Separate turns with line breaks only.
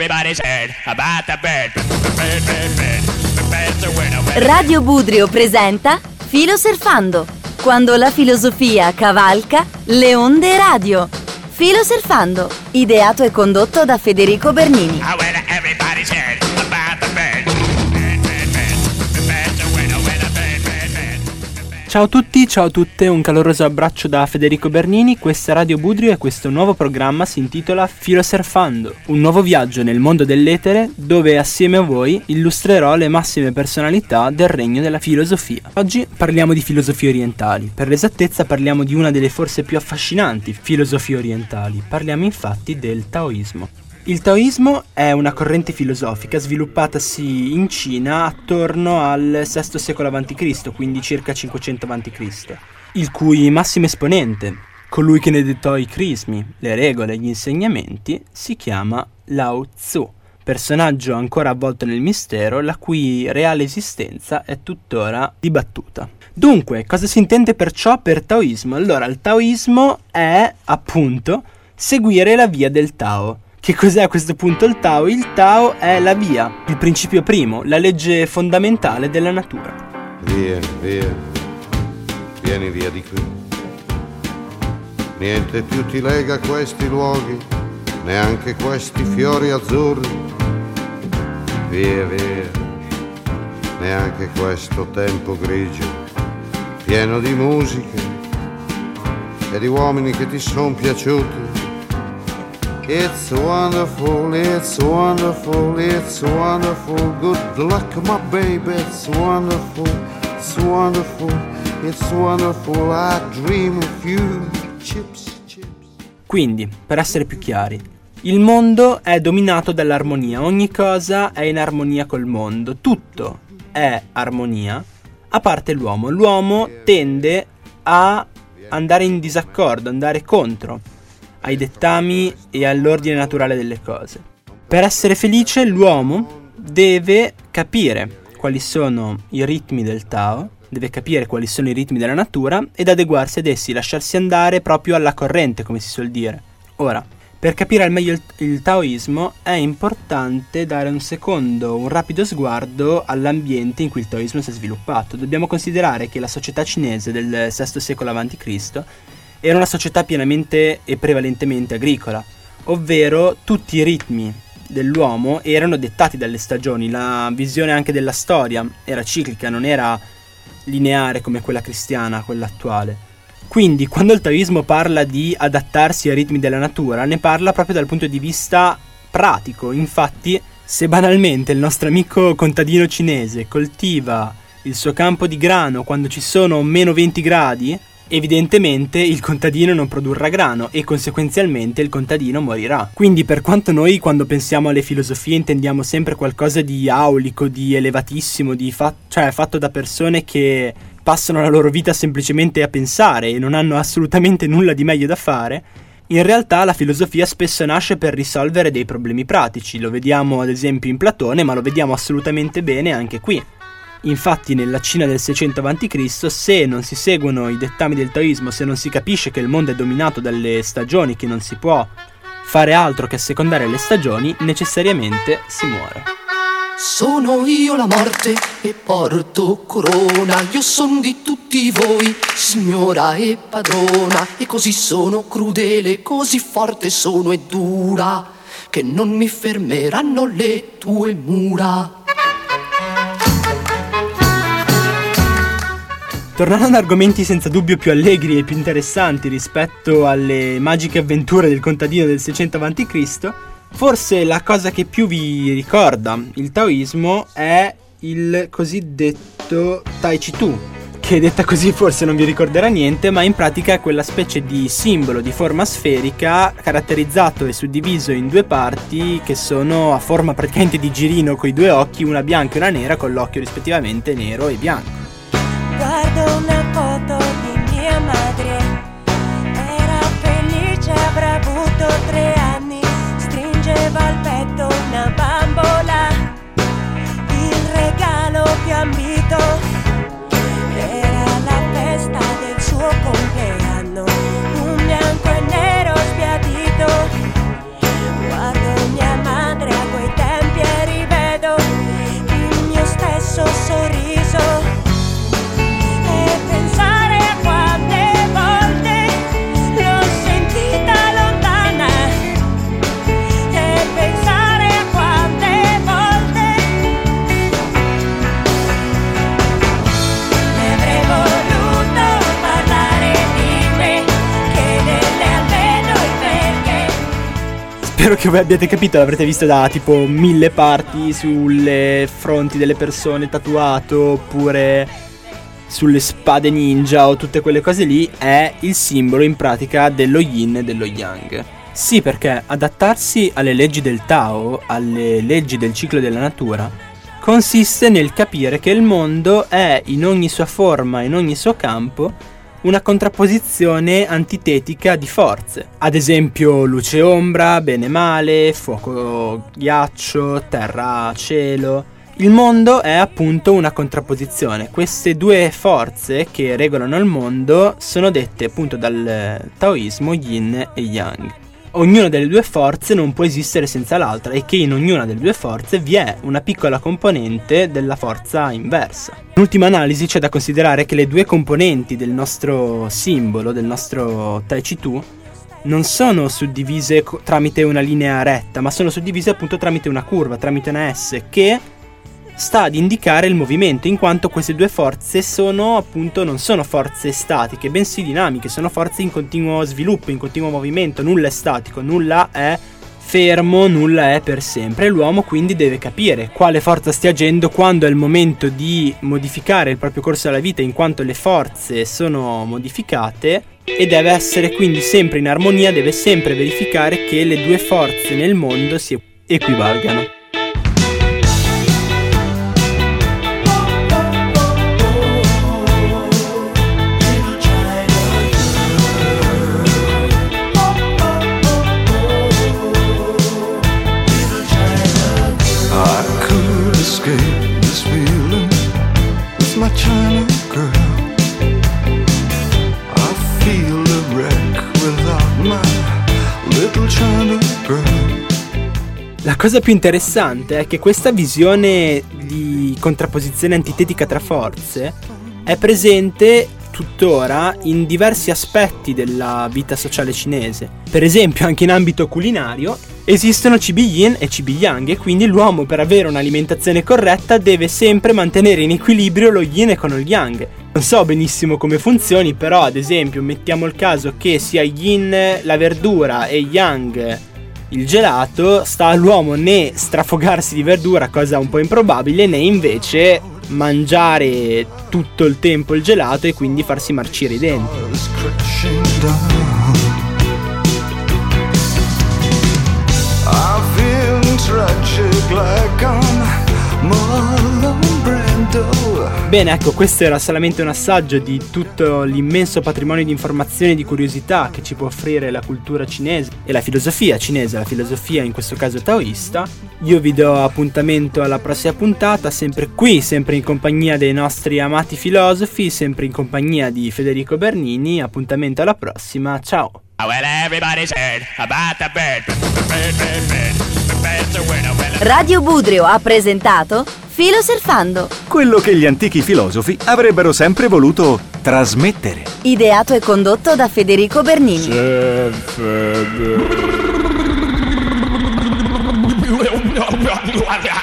everybody's heard about the bird.
Radio Budrio presenta Filo Surfando. Quando la filosofia cavalca le onde radio. Filo Surfando, ideato e condotto da Federico Bernini.
Ah,
Ciao a tutti, ciao a tutte, un caloroso abbraccio da Federico Bernini, questa è Radio Budrio e questo nuovo programma si intitola Filo Surfando, un nuovo viaggio nel mondo dell'etere dove assieme a voi illustrerò le massime personalità del regno della filosofia. Oggi parliamo di filosofie orientali, per l'esattezza parliamo di una delle forse più affascinanti filosofie orientali, parliamo infatti del Taoismo. Il Taoismo è una corrente filosofica sviluppatasi in Cina attorno al VI secolo a.C., quindi circa 500 a.C., il cui massimo esponente, colui che ne dettò i crismi, le regole e gli insegnamenti, si chiama Lao Tzu, personaggio ancora avvolto nel mistero, la cui reale esistenza è tuttora dibattuta. Dunque, cosa si intende perciò per Taoismo? Allora, il Taoismo è, appunto, seguire la via del Tao. Che cos'è a questo punto il Tao? Il Tao è la via, il principio primo, la legge fondamentale della natura.
Vieni, via, vieni via di qui. Niente più ti lega a questi luoghi, neanche questi fiori azzurri. Via, via, neanche questo tempo grigio, pieno di musiche e di uomini che ti sono piaciuti. It's wonderful, it's wonderful, it's wonderful. Good luck, my baby, it's wonderful, it's wonderful, it's wonderful. I dream of you. Chips, chips.
Quindi, per essere più chiari, il mondo è dominato dall'armonia, ogni cosa è in armonia col mondo, tutto è armonia, a parte l'uomo. L'uomo tende a andare in disaccordo, andare contro ai dettami e all'ordine naturale delle cose. Per essere felice l'uomo deve capire quali sono i ritmi del Tao, deve capire quali sono i ritmi della natura ed adeguarsi ad essi, lasciarsi andare proprio alla corrente, come si suol dire. Ora, per capire al meglio il, taoismo è importante dare un secondo, un rapido sguardo all'ambiente in cui il taoismo si è sviluppato. Dobbiamo considerare che la società cinese del VI secolo a.C. era una società pienamente e prevalentemente agricola, ovvero tutti i ritmi dell'uomo erano dettati dalle stagioni, la visione anche della storia era ciclica, non era lineare come quella cristiana, quella attuale. Quindi quando il taoismo parla di adattarsi ai ritmi della natura, ne parla proprio dal punto di vista pratico. Infatti, se banalmente il nostro amico contadino cinese coltiva il suo campo di grano quando ci sono meno 20 gradi, evidentemente il contadino non produrrà grano e conseguenzialmente il contadino morirà. Quindi per quanto noi quando pensiamo alle filosofie intendiamo sempre qualcosa di aulico, di elevatissimo, di fa- cioè fatto da persone che passano la loro vita semplicemente a pensare e non hanno assolutamente nulla di meglio da fare, in realtà la filosofia spesso nasce per risolvere dei problemi pratici, lo vediamo ad esempio in Platone, ma lo vediamo assolutamente bene anche qui. Infatti nella Cina del 600 a.C., se non si seguono i dettami del taoismo, se non si capisce che il mondo è dominato dalle stagioni, che non si può fare altro che assecondare le stagioni, necessariamente si muore.
Sono io la morte e porto corona, io son di tutti voi, signora e padrona, e così sono crudele, così forte sono e dura, che non mi fermeranno le tue mura.
Tornando ad argomenti senza dubbio più allegri e più interessanti rispetto alle magiche avventure del contadino del 600 a.C., forse la cosa che più vi ricorda il taoismo è il cosiddetto Tai Chi Tu, che detta così forse non vi ricorderà niente, ma in pratica è quella specie di simbolo di forma sferica caratterizzato e suddiviso in due parti che sono a forma praticamente di girino con i due occhi, una bianca e una nera con l'occhio rispettivamente nero e bianco.
Don't know.
Spero che voi abbiate capito, l'avrete visto da tipo mille parti sulle fronti delle persone tatuato oppure sulle spade ninja o tutte quelle cose lì è il simbolo in pratica dello yin e dello yang. Sì, perché adattarsi alle leggi del Tao, alle leggi del ciclo della natura, consiste nel capire che il mondo è in ogni sua forma, in ogni suo campo, una contrapposizione antitetica di forze. Ad esempio luce e ombra, bene e male, fuoco ghiaccio, terra cielo. Il mondo è appunto una contrapposizione. Queste due forze che regolano il mondo sono dette appunto dal taoismo yin e yang. Ognuna delle due forze non può esistere senza l'altra e che in ognuna delle due forze vi è una piccola componente della forza inversa. In ultima analisi c'è da considerare che le due componenti del nostro simbolo, del nostro Tai Chi Tu, non sono suddivise tramite una linea retta, ma sono suddivise appunto tramite una curva, tramite una S che sta ad indicare il movimento, in quanto queste due forze sono appunto non sono forze statiche, bensì dinamiche, sono forze in continuo sviluppo, in continuo movimento, nulla è statico, nulla è fermo, nulla è per sempre. L'uomo quindi deve capire quale forza stia agendo quando è il momento di modificare il proprio corso della vita, in quanto le forze sono modificate e deve essere quindi sempre in armonia, deve sempre verificare che le due forze nel mondo si equivalgano. Cosa più interessante è che questa visione di contrapposizione antitetica tra forze è presente tuttora in diversi aspetti della vita sociale cinese. Per esempio, anche in ambito culinario esistono cibi yin e cibi yang e quindi l'uomo per avere un'alimentazione corretta deve sempre mantenere in equilibrio lo yin con il yang. Non so benissimo come funzioni, però ad esempio mettiamo il caso che sia yin la verdura e yang il gelato, sta all'uomo né strafogarsi di verdura, cosa un po' improbabile, né invece mangiare tutto il tempo il gelato e quindi farsi marcire i denti. Bene, ecco, questo era solamente un assaggio di tutto l'immenso patrimonio di informazioni e di curiosità che ci può offrire la cultura cinese e la filosofia cinese, la filosofia in questo caso taoista. Io vi do appuntamento alla prossima puntata, sempre qui, sempre in compagnia dei nostri amati filosofi, sempre in compagnia di Federico Bernini. Appuntamento alla prossima, ciao!
Well,
Radio Budrio ha presentato Filo Surfando,
Quello che gli antichi filosofi avrebbero sempre voluto trasmettere.
ideato e condotto da Federico Bernini.
yeah.